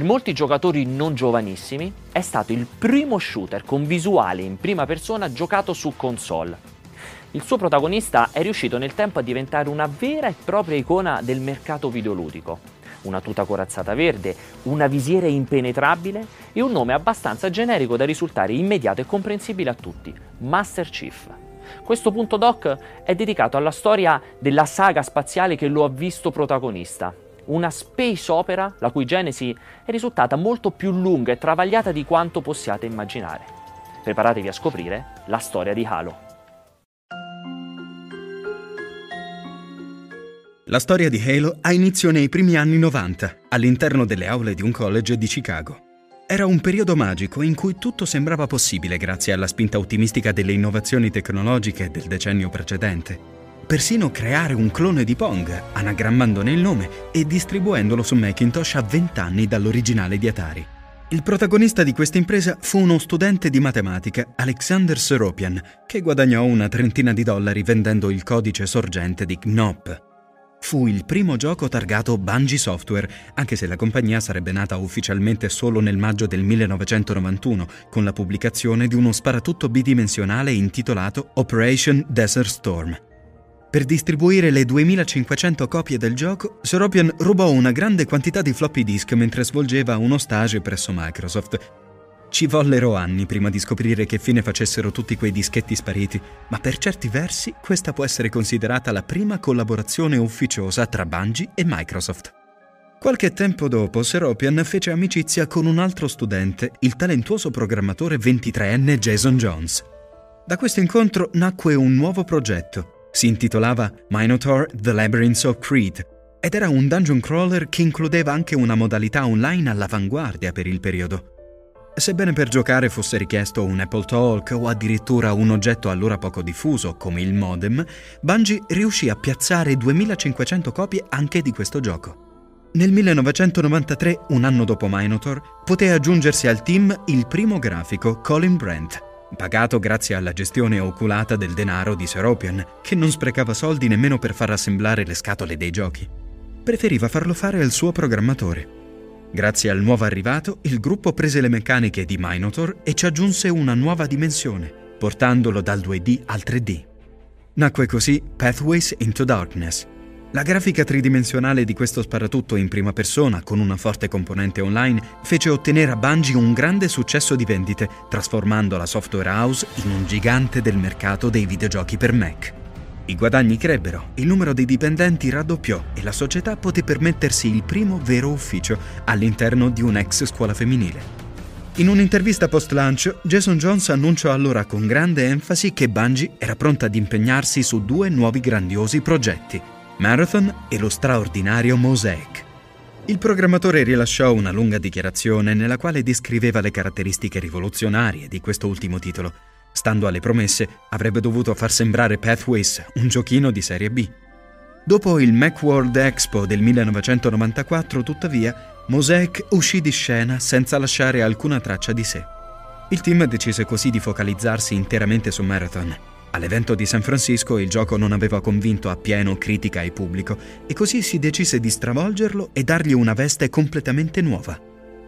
per molti giocatori non giovanissimi, è stato il primo shooter con visuale in prima persona giocato su console. Il suo protagonista è riuscito nel tempo a diventare una vera e propria icona del mercato videoludico. Una tuta corazzata verde, una visiera impenetrabile e un nome abbastanza generico da risultare immediato e comprensibile a tutti, Master Chief. Questo punto doc è dedicato alla storia della saga spaziale che lo ha visto protagonista, una space opera la cui genesi è risultata molto più lunga e travagliata di quanto possiate immaginare. Preparatevi a scoprire la storia di Halo. La storia di Halo ha inizio nei primi anni 90, all'interno delle aule di un college di Chicago. Era un periodo magico in cui tutto sembrava possibile grazie alla spinta ottimistica delle innovazioni tecnologiche del decennio precedente persino creare un clone di Pong, anagrammandone il nome e distribuendolo su Macintosh a 20 anni dall'originale di Atari. Il protagonista di questa impresa fu uno studente di matematica, Alexander Seropian, che guadagnò una trentina di dollari vendendo il codice sorgente di GNOP. Fu il primo gioco targato Bungie Software, anche se la compagnia sarebbe nata ufficialmente solo nel maggio del 1991, con la pubblicazione di uno sparatutto bidimensionale intitolato Operation Desert Storm. Per distribuire le 2500 copie del gioco, Seropian rubò una grande quantità di floppy disk mentre svolgeva uno stage presso Microsoft. Ci vollero anni prima di scoprire che fine facessero tutti quei dischetti spariti, ma per certi versi questa può essere considerata la prima collaborazione ufficiosa tra Bungie e Microsoft. Qualche tempo dopo, Seropian fece amicizia con un altro studente, il talentuoso programmatore 23enne Jason Jones. Da questo incontro nacque un nuovo progetto, si intitolava Minotaur The Labyrinth of Creed ed era un dungeon crawler che includeva anche una modalità online all'avanguardia per il periodo. Sebbene per giocare fosse richiesto un Apple Talk o addirittura un oggetto allora poco diffuso come il modem, Bungie riuscì a piazzare 2500 copie anche di questo gioco. Nel 1993, un anno dopo Minotaur, poté aggiungersi al team il primo grafico Colin Brandt, pagato grazie alla gestione oculata del denaro di Seropian, che non sprecava soldi nemmeno per far assemblare le scatole dei giochi. Preferiva farlo fare al suo programmatore. Grazie al nuovo arrivato, il gruppo prese le meccaniche di Minotaur e ci aggiunse una nuova dimensione, portandolo dal 2D al 3D. Nacque così Pathways into Darkness, la grafica tridimensionale di questo sparatutto in prima persona, con una forte componente online, fece ottenere a Bungie un grande successo di vendite, trasformando la software house in un gigante del mercato dei videogiochi per Mac. I guadagni crebbero, il numero dei dipendenti raddoppiò e la società poté permettersi il primo vero ufficio all'interno di un'ex scuola femminile. In un'intervista post-lunch, Jason Jones annunciò allora con grande enfasi che Bungie era pronta ad impegnarsi su due nuovi grandiosi progetti, Marathon e lo straordinario Mosaic. Il programmatore rilasciò una lunga dichiarazione nella quale descriveva le caratteristiche rivoluzionarie di questo ultimo titolo. Stando alle promesse, avrebbe dovuto far sembrare Pathways un giochino di serie B. Dopo il Macworld Expo del 1994, tuttavia, Mosaic uscì di scena senza lasciare alcuna traccia di sé. Il team decise così di focalizzarsi interamente su Marathon All'evento di San Francisco il gioco non aveva convinto appieno critica e pubblico e così si decise di stravolgerlo e dargli una veste completamente nuova.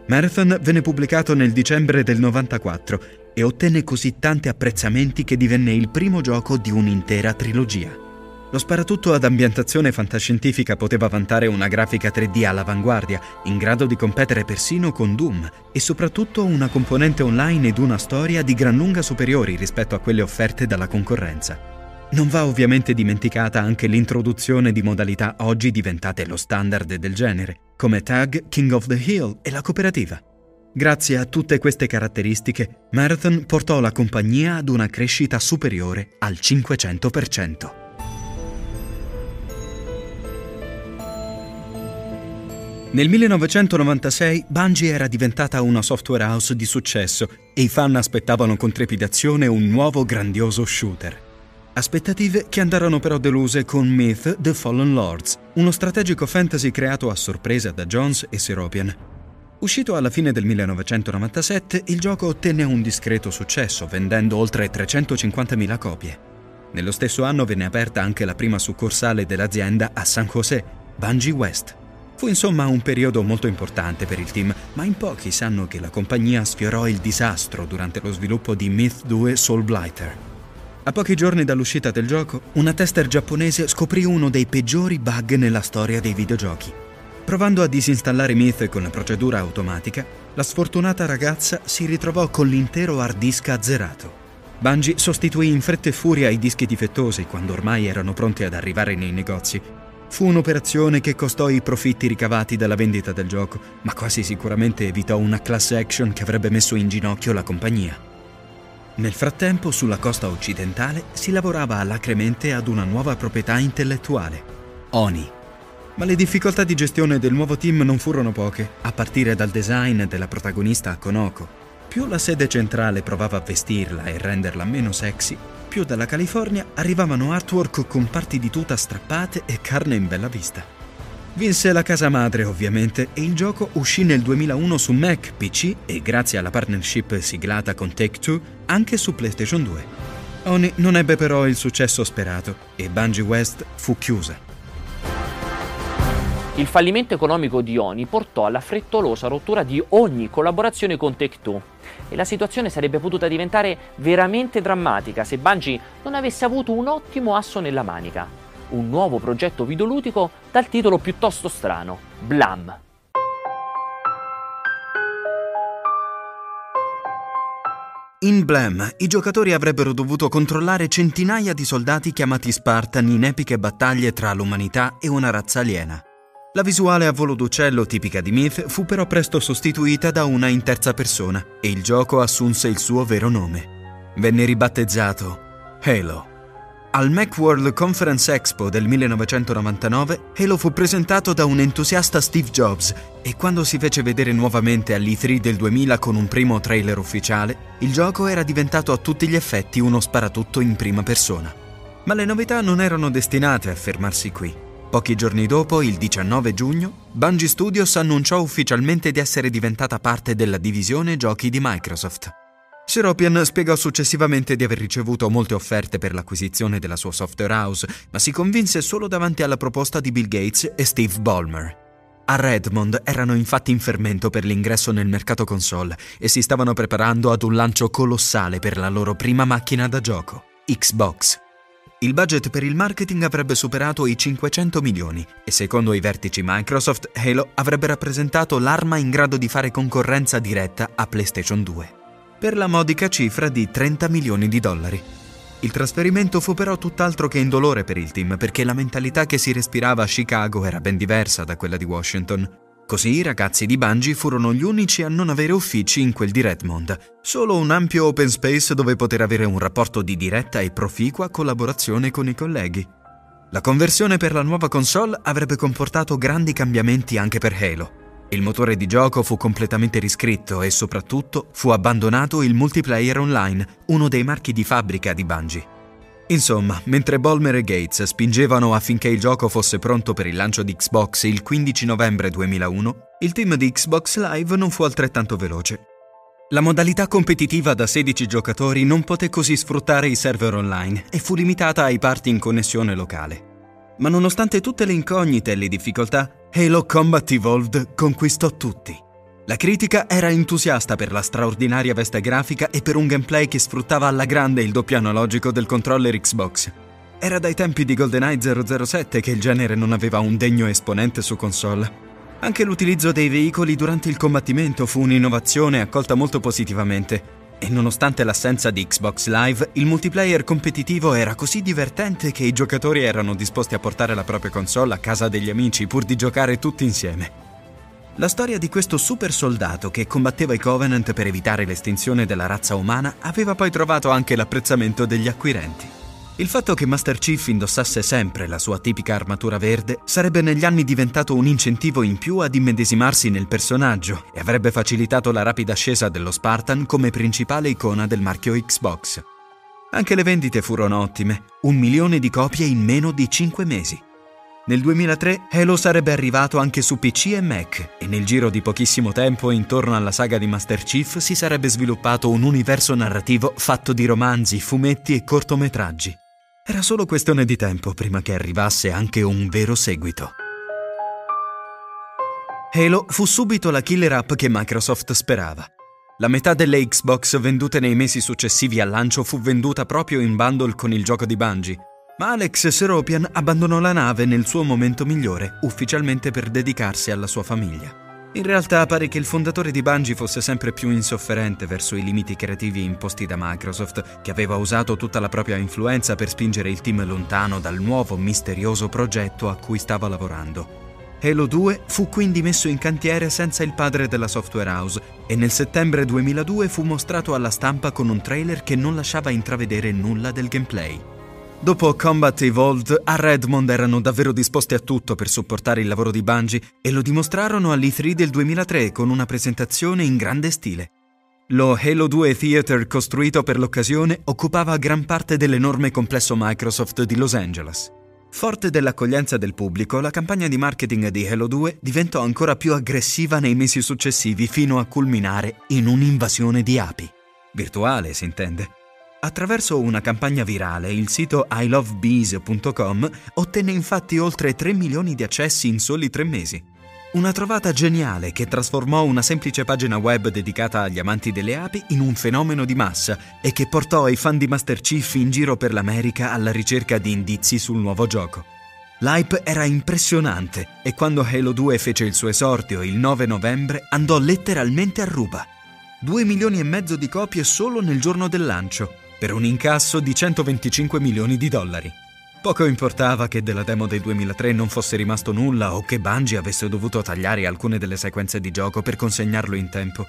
Marathon venne pubblicato nel dicembre del 94 e ottenne così tanti apprezzamenti che divenne il primo gioco di un'intera trilogia. Lo sparatutto ad ambientazione fantascientifica poteva vantare una grafica 3D all'avanguardia, in grado di competere persino con Doom, e soprattutto una componente online ed una storia di gran lunga superiori rispetto a quelle offerte dalla concorrenza. Non va ovviamente dimenticata anche l'introduzione di modalità oggi diventate lo standard del genere, come Tag, King of the Hill e la cooperativa. Grazie a tutte queste caratteristiche, Marathon portò la compagnia ad una crescita superiore al 500%. Nel 1996 Bungie era diventata una software house di successo e i fan aspettavano con trepidazione un nuovo grandioso shooter. Aspettative che andarono però deluse con Myth The Fallen Lords, uno strategico fantasy creato a sorpresa da Jones e Seropian. Uscito alla fine del 1997, il gioco ottenne un discreto successo, vendendo oltre 350.000 copie. Nello stesso anno venne aperta anche la prima succursale dell'azienda a San José, Bungie West. Fu insomma un periodo molto importante per il team, ma in pochi sanno che la compagnia sfiorò il disastro durante lo sviluppo di Myth 2 Soul Blighter. A pochi giorni dall'uscita del gioco, una tester giapponese scoprì uno dei peggiori bug nella storia dei videogiochi. Provando a disinstallare Myth con procedura automatica, la sfortunata ragazza si ritrovò con l'intero hard disk azzerato. Bungie sostituì in fretta e furia i dischi difettosi quando ormai erano pronti ad arrivare nei negozi. Fu un'operazione che costò i profitti ricavati dalla vendita del gioco, ma quasi sicuramente evitò una class action che avrebbe messo in ginocchio la compagnia. Nel frattempo, sulla costa occidentale si lavorava alacremente ad una nuova proprietà intellettuale, Oni, ma le difficoltà di gestione del nuovo team non furono poche, a partire dal design della protagonista Konoko. Più la sede centrale provava a vestirla e renderla meno sexy, più dalla California arrivavano artwork con parti di tuta strappate e carne in bella vista. Vinse la casa madre ovviamente e il gioco uscì nel 2001 su Mac, PC e grazie alla partnership siglata con Take-Two anche su PlayStation 2. Oni non ebbe però il successo sperato e Bungie West fu chiusa. Il fallimento economico di Oni portò alla frettolosa rottura di ogni collaborazione con Take-Two e la situazione sarebbe potuta diventare veramente drammatica se Bungie non avesse avuto un ottimo asso nella manica, un nuovo progetto videoludico dal titolo piuttosto strano, Blam. In Blam, i giocatori avrebbero dovuto controllare centinaia di soldati chiamati Spartan in epiche battaglie tra l'umanità e una razza aliena. La visuale a volo d'uccello tipica di Myth fu però presto sostituita da una in terza persona e il gioco assunse il suo vero nome. Venne ribattezzato Halo. Al Macworld Conference Expo del 1999, Halo fu presentato da un entusiasta Steve Jobs e quando si fece vedere nuovamente all'E3 del 2000 con un primo trailer ufficiale, il gioco era diventato a tutti gli effetti uno sparatutto in prima persona. Ma le novità non erano destinate a fermarsi qui. Pochi giorni dopo, il 19 giugno, Bungie Studios annunciò ufficialmente di essere diventata parte della divisione giochi di Microsoft. Seropian spiegò successivamente di aver ricevuto molte offerte per l'acquisizione della sua software house, ma si convinse solo davanti alla proposta di Bill Gates e Steve Ballmer. A Redmond erano infatti in fermento per l'ingresso nel mercato console e si stavano preparando ad un lancio colossale per la loro prima macchina da gioco, Xbox. Il budget per il marketing avrebbe superato i 500 milioni e secondo i vertici Microsoft, Halo avrebbe rappresentato l'arma in grado di fare concorrenza diretta a PlayStation 2, per la modica cifra di 30 milioni di dollari. Il trasferimento fu però tutt'altro che indolore per il team perché la mentalità che si respirava a Chicago era ben diversa da quella di Washington Così i ragazzi di Bungie furono gli unici a non avere uffici in quel di Redmond, solo un ampio open space dove poter avere un rapporto di diretta e proficua collaborazione con i colleghi. La conversione per la nuova console avrebbe comportato grandi cambiamenti anche per Halo. Il motore di gioco fu completamente riscritto e soprattutto fu abbandonato il multiplayer online, uno dei marchi di fabbrica di Bungie. Insomma, mentre Bolmer e Gates spingevano affinché il gioco fosse pronto per il lancio di Xbox il 15 novembre 2001, il team di Xbox Live non fu altrettanto veloce. La modalità competitiva da 16 giocatori non poté così sfruttare i server online e fu limitata ai party in connessione locale. Ma nonostante tutte le incognite e le difficoltà, Halo Combat Evolved conquistò tutti. La critica era entusiasta per la straordinaria veste grafica e per un gameplay che sfruttava alla grande il doppio analogico del controller Xbox. Era dai tempi di GoldenEye 007 che il genere non aveva un degno esponente su console. Anche l'utilizzo dei veicoli durante il combattimento fu un'innovazione accolta molto positivamente. E nonostante l'assenza di Xbox Live, il multiplayer competitivo era così divertente che i giocatori erano disposti a portare la propria console a casa degli amici pur di giocare tutti insieme. La storia di questo super soldato che combatteva i Covenant per evitare l'estinzione della razza umana aveva poi trovato anche l'apprezzamento degli acquirenti. Il fatto che Master Chief indossasse sempre la sua tipica armatura verde sarebbe negli anni diventato un incentivo in più ad immedesimarsi nel personaggio e avrebbe facilitato la rapida ascesa dello Spartan come principale icona del marchio Xbox. Anche le vendite furono ottime, un milione di copie in meno di 5 mesi. Nel 2003 Halo sarebbe arrivato anche su PC e Mac e nel giro di pochissimo tempo intorno alla saga di Master Chief si sarebbe sviluppato un universo narrativo fatto di romanzi, fumetti e cortometraggi. Era solo questione di tempo prima che arrivasse anche un vero seguito. Halo fu subito la killer app che Microsoft sperava. La metà delle Xbox vendute nei mesi successivi al lancio fu venduta proprio in bundle con il gioco di Bungie, ma Alex Seropian abbandonò la nave nel suo momento migliore, ufficialmente per dedicarsi alla sua famiglia. In realtà pare che il fondatore di Bungie fosse sempre più insofferente verso i limiti creativi imposti da Microsoft, che aveva usato tutta la propria influenza per spingere il team lontano dal nuovo misterioso progetto a cui stava lavorando. Halo 2 fu quindi messo in cantiere senza il padre della software house e nel settembre 2002 fu mostrato alla stampa con un trailer che non lasciava intravedere nulla del gameplay. Dopo Combat Evolved, a Redmond erano davvero disposti a tutto per supportare il lavoro di Bungie e lo dimostrarono all'E3 del 2003 con una presentazione in grande stile. Lo Halo 2 Theater costruito per l'occasione occupava gran parte dell'enorme complesso Microsoft di Los Angeles. Forte dell'accoglienza del pubblico, la campagna di marketing di Halo 2 diventò ancora più aggressiva nei mesi successivi fino a culminare in un'invasione di api. Virtuale, si intende. Attraverso una campagna virale, il sito ilovebees.com ottenne infatti oltre 3 milioni di accessi in soli tre mesi. Una trovata geniale che trasformò una semplice pagina web dedicata agli amanti delle api in un fenomeno di massa e che portò i fan di Master Chief in giro per l'America alla ricerca di indizi sul nuovo gioco. L'hype era impressionante e quando Halo 2 fece il suo esordio il 9 novembre andò letteralmente a ruba. 2 milioni e mezzo di copie solo nel giorno del lancio per un incasso di 125 milioni di dollari. Poco importava che della demo del 2003 non fosse rimasto nulla o che Bungie avesse dovuto tagliare alcune delle sequenze di gioco per consegnarlo in tempo.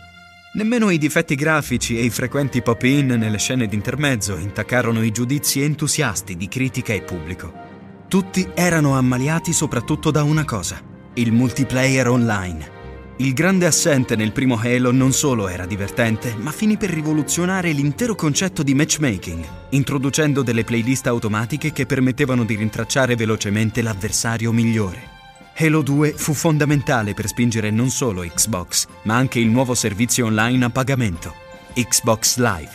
Nemmeno i difetti grafici e i frequenti pop-in nelle scene d'intermezzo intaccarono i giudizi entusiasti di critica e pubblico. Tutti erano ammaliati soprattutto da una cosa, il multiplayer online. Il grande assente nel primo Halo non solo era divertente, ma finì per rivoluzionare l'intero concetto di matchmaking, introducendo delle playlist automatiche che permettevano di rintracciare velocemente l'avversario migliore. Halo 2 fu fondamentale per spingere non solo Xbox, ma anche il nuovo servizio online a pagamento, Xbox Live.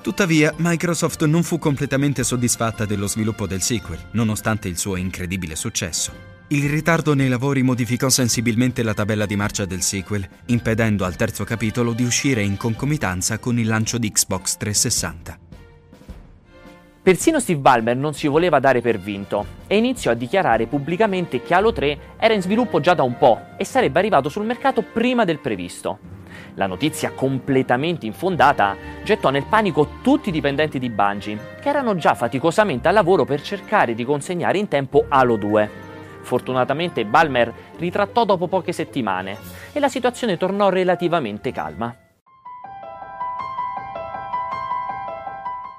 Tuttavia, Microsoft non fu completamente soddisfatta dello sviluppo del sequel, nonostante il suo incredibile successo. Il ritardo nei lavori modificò sensibilmente la tabella di marcia del sequel, impedendo al terzo capitolo di uscire in concomitanza con il lancio di Xbox 360. Persino Steve Ballmer non si voleva dare per vinto e iniziò a dichiarare pubblicamente che Halo 3 era in sviluppo già da un po' e sarebbe arrivato sul mercato prima del previsto. La notizia completamente infondata gettò nel panico tutti i dipendenti di Bungie, che erano già faticosamente al lavoro per cercare di consegnare in tempo Halo 2. Fortunatamente Balmer ritrattò dopo poche settimane e la situazione tornò relativamente calma.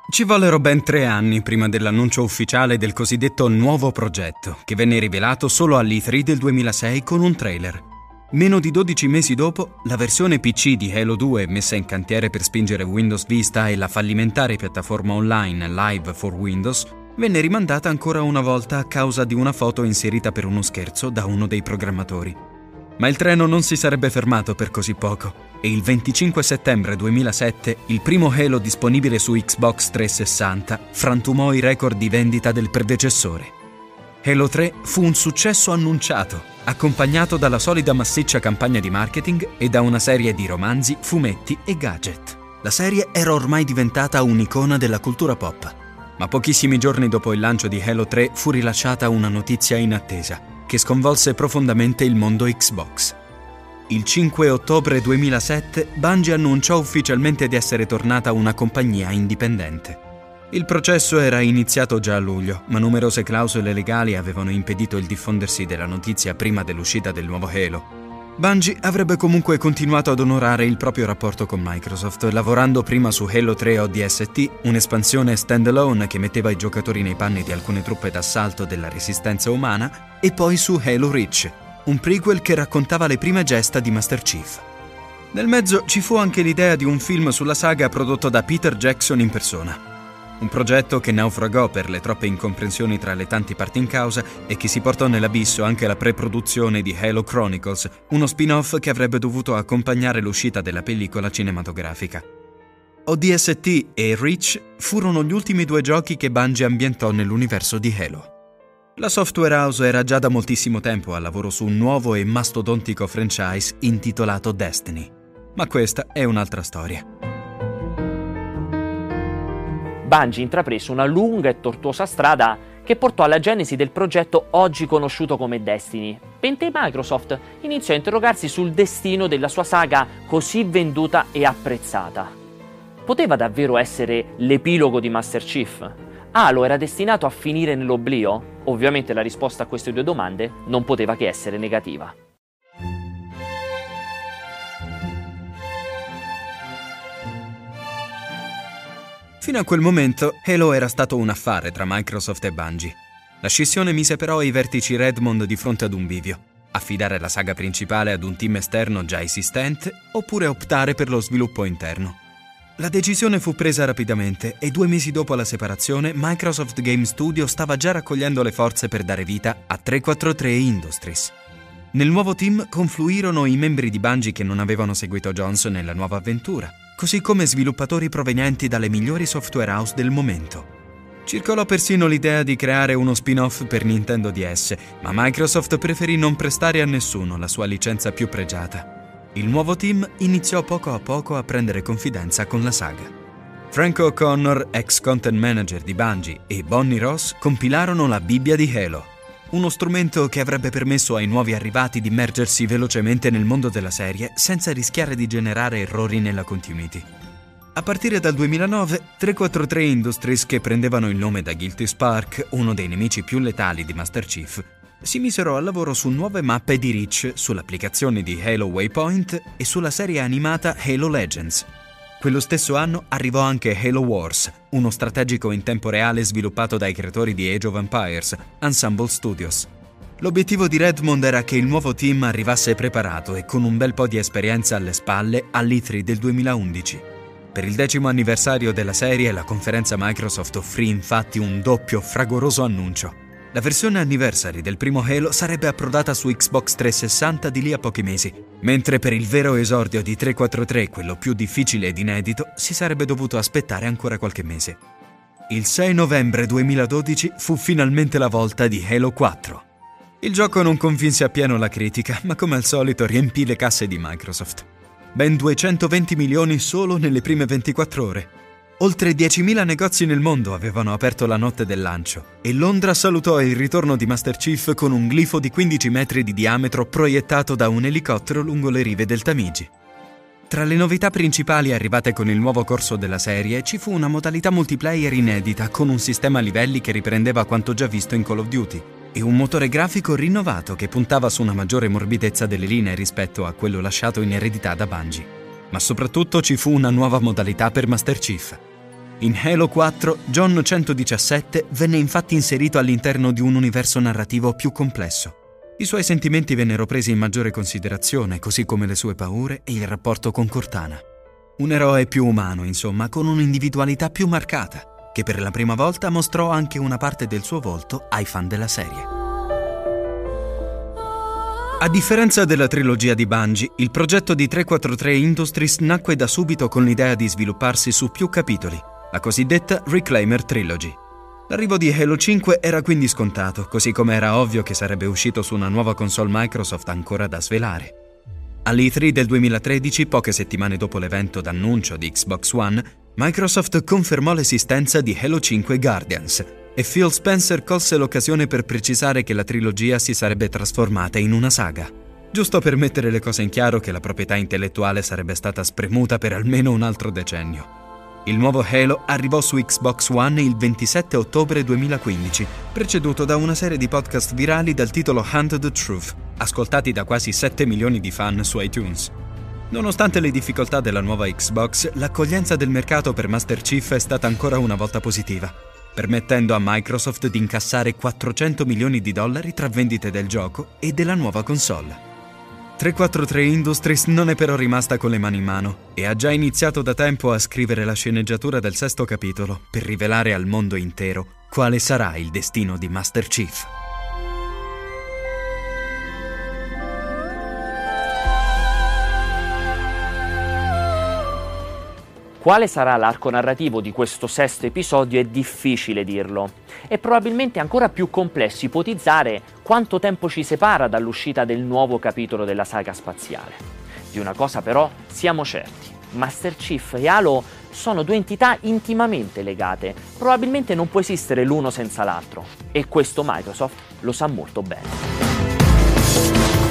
Ci vollero ben tre anni prima dell'annuncio ufficiale del cosiddetto nuovo progetto, che venne rivelato solo all'E3 del 2006 con un trailer. Meno di 12 mesi dopo, la versione PC di Halo 2 messa in cantiere per spingere Windows Vista e la fallimentare piattaforma online Live for Windows venne rimandata ancora una volta a causa di una foto inserita per uno scherzo da uno dei programmatori. Ma il treno non si sarebbe fermato per così poco e il 25 settembre 2007 il primo Halo disponibile su Xbox 360 frantumò i record di vendita del predecessore. Halo 3 fu un successo annunciato, accompagnato dalla solida massiccia campagna di marketing e da una serie di romanzi, fumetti e gadget. La serie era ormai diventata un'icona della cultura pop ma pochissimi giorni dopo il lancio di Halo 3 fu rilasciata una notizia inattesa, che sconvolse profondamente il mondo Xbox. Il 5 ottobre 2007 Bungie annunciò ufficialmente di essere tornata una compagnia indipendente. Il processo era iniziato già a luglio, ma numerose clausole legali avevano impedito il diffondersi della notizia prima dell'uscita del nuovo Halo, Bungie avrebbe comunque continuato ad onorare il proprio rapporto con Microsoft, lavorando prima su Halo 3 ODST, un'espansione standalone che metteva i giocatori nei panni di alcune truppe d'assalto della resistenza umana, e poi su Halo Reach, un prequel che raccontava le prime gesta di Master Chief. Nel mezzo ci fu anche l'idea di un film sulla saga prodotto da Peter Jackson in persona. Un progetto che naufragò per le troppe incomprensioni tra le tante parti in causa e che si portò nell'abisso anche la pre-produzione di Halo Chronicles, uno spin-off che avrebbe dovuto accompagnare l'uscita della pellicola cinematografica. ODST e Reach furono gli ultimi due giochi che Bungie ambientò nell'universo di Halo. La software house era già da moltissimo tempo al lavoro su un nuovo e mastodontico franchise intitolato Destiny. Ma questa è un'altra storia. Bungie intraprese una lunga e tortuosa strada che portò alla genesi del progetto oggi conosciuto come Destiny, mentre Microsoft iniziò a interrogarsi sul destino della sua saga così venduta e apprezzata. Poteva davvero essere l'epilogo di Master Chief? Halo era destinato a finire nell'oblio? Ovviamente la risposta a queste due domande non poteva che essere negativa. Fino a quel momento Halo era stato un affare tra Microsoft e Bungie. La scissione mise però i vertici Redmond di fronte ad un bivio. Affidare la saga principale ad un team esterno già esistente oppure optare per lo sviluppo interno. La decisione fu presa rapidamente e due mesi dopo la separazione Microsoft Game Studio stava già raccogliendo le forze per dare vita a 343 Industries. Nel nuovo team confluirono i membri di Bungie che non avevano seguito Jones nella nuova avventura così come sviluppatori provenienti dalle migliori software house del momento. Circolò persino l'idea di creare uno spin-off per Nintendo DS, ma Microsoft preferì non prestare a nessuno la sua licenza più pregiata. Il nuovo team iniziò poco a poco a prendere confidenza con la saga. Frank O'Connor, ex content manager di Bungie, e Bonnie Ross compilarono la Bibbia di Halo, uno strumento che avrebbe permesso ai nuovi arrivati di immergersi velocemente nel mondo della serie senza rischiare di generare errori nella continuity. A partire dal 2009, 343 Industries, che prendevano il nome da Guilty Spark, uno dei nemici più letali di Master Chief, si misero al lavoro su nuove mappe di Reach, sull'applicazione di Halo Waypoint e sulla serie animata Halo Legends, quello stesso anno arrivò anche Halo Wars, uno strategico in tempo reale sviluppato dai creatori di Age of Empires, Ensemble Studios. L'obiettivo di Redmond era che il nuovo team arrivasse preparato e con un bel po' di esperienza alle spalle all'E3 del 2011. Per il decimo anniversario della serie, la conferenza Microsoft offrì infatti un doppio fragoroso annuncio. La versione anniversary del primo Halo sarebbe approdata su Xbox 360 di lì a pochi mesi, mentre per il vero esordio di 343, quello più difficile ed inedito, si sarebbe dovuto aspettare ancora qualche mese. Il 6 novembre 2012 fu finalmente la volta di Halo 4. Il gioco non convinse appieno la critica, ma come al solito riempì le casse di Microsoft. Ben 220 milioni solo nelle prime 24 ore Oltre 10.000 negozi nel mondo avevano aperto la notte del lancio e Londra salutò il ritorno di Master Chief con un glifo di 15 metri di diametro proiettato da un elicottero lungo le rive del Tamigi. Tra le novità principali arrivate con il nuovo corso della serie ci fu una modalità multiplayer inedita con un sistema a livelli che riprendeva quanto già visto in Call of Duty e un motore grafico rinnovato che puntava su una maggiore morbidezza delle linee rispetto a quello lasciato in eredità da Bungie ma soprattutto ci fu una nuova modalità per Master Chief. In Halo 4, John 117 venne infatti inserito all'interno di un universo narrativo più complesso. I suoi sentimenti vennero presi in maggiore considerazione, così come le sue paure e il rapporto con Cortana. Un eroe più umano, insomma, con un'individualità più marcata, che per la prima volta mostrò anche una parte del suo volto ai fan della serie. A differenza della trilogia di Bungie, il progetto di 343 Industries nacque da subito con l'idea di svilupparsi su più capitoli, la cosiddetta Reclaimer Trilogy. L'arrivo di Halo 5 era quindi scontato, così come era ovvio che sarebbe uscito su una nuova console Microsoft ancora da svelare. All'E3 del 2013, poche settimane dopo l'evento d'annuncio di Xbox One, Microsoft confermò l'esistenza di Halo 5 Guardians, e Phil Spencer colse l'occasione per precisare che la trilogia si sarebbe trasformata in una saga. Giusto per mettere le cose in chiaro che la proprietà intellettuale sarebbe stata spremuta per almeno un altro decennio. Il nuovo Halo arrivò su Xbox One il 27 ottobre 2015, preceduto da una serie di podcast virali dal titolo Hunt the Truth, ascoltati da quasi 7 milioni di fan su iTunes. Nonostante le difficoltà della nuova Xbox, l'accoglienza del mercato per Master Chief è stata ancora una volta positiva permettendo a Microsoft di incassare 400 milioni di dollari tra vendite del gioco e della nuova console. 343 Industries non è però rimasta con le mani in mano e ha già iniziato da tempo a scrivere la sceneggiatura del sesto capitolo per rivelare al mondo intero quale sarà il destino di Master Chief. Quale sarà l'arco narrativo di questo sesto episodio è difficile dirlo. È probabilmente ancora più complesso ipotizzare quanto tempo ci separa dall'uscita del nuovo capitolo della saga spaziale. Di una cosa però siamo certi. Master Chief e Halo sono due entità intimamente legate, probabilmente non può esistere l'uno senza l'altro e questo Microsoft lo sa molto bene.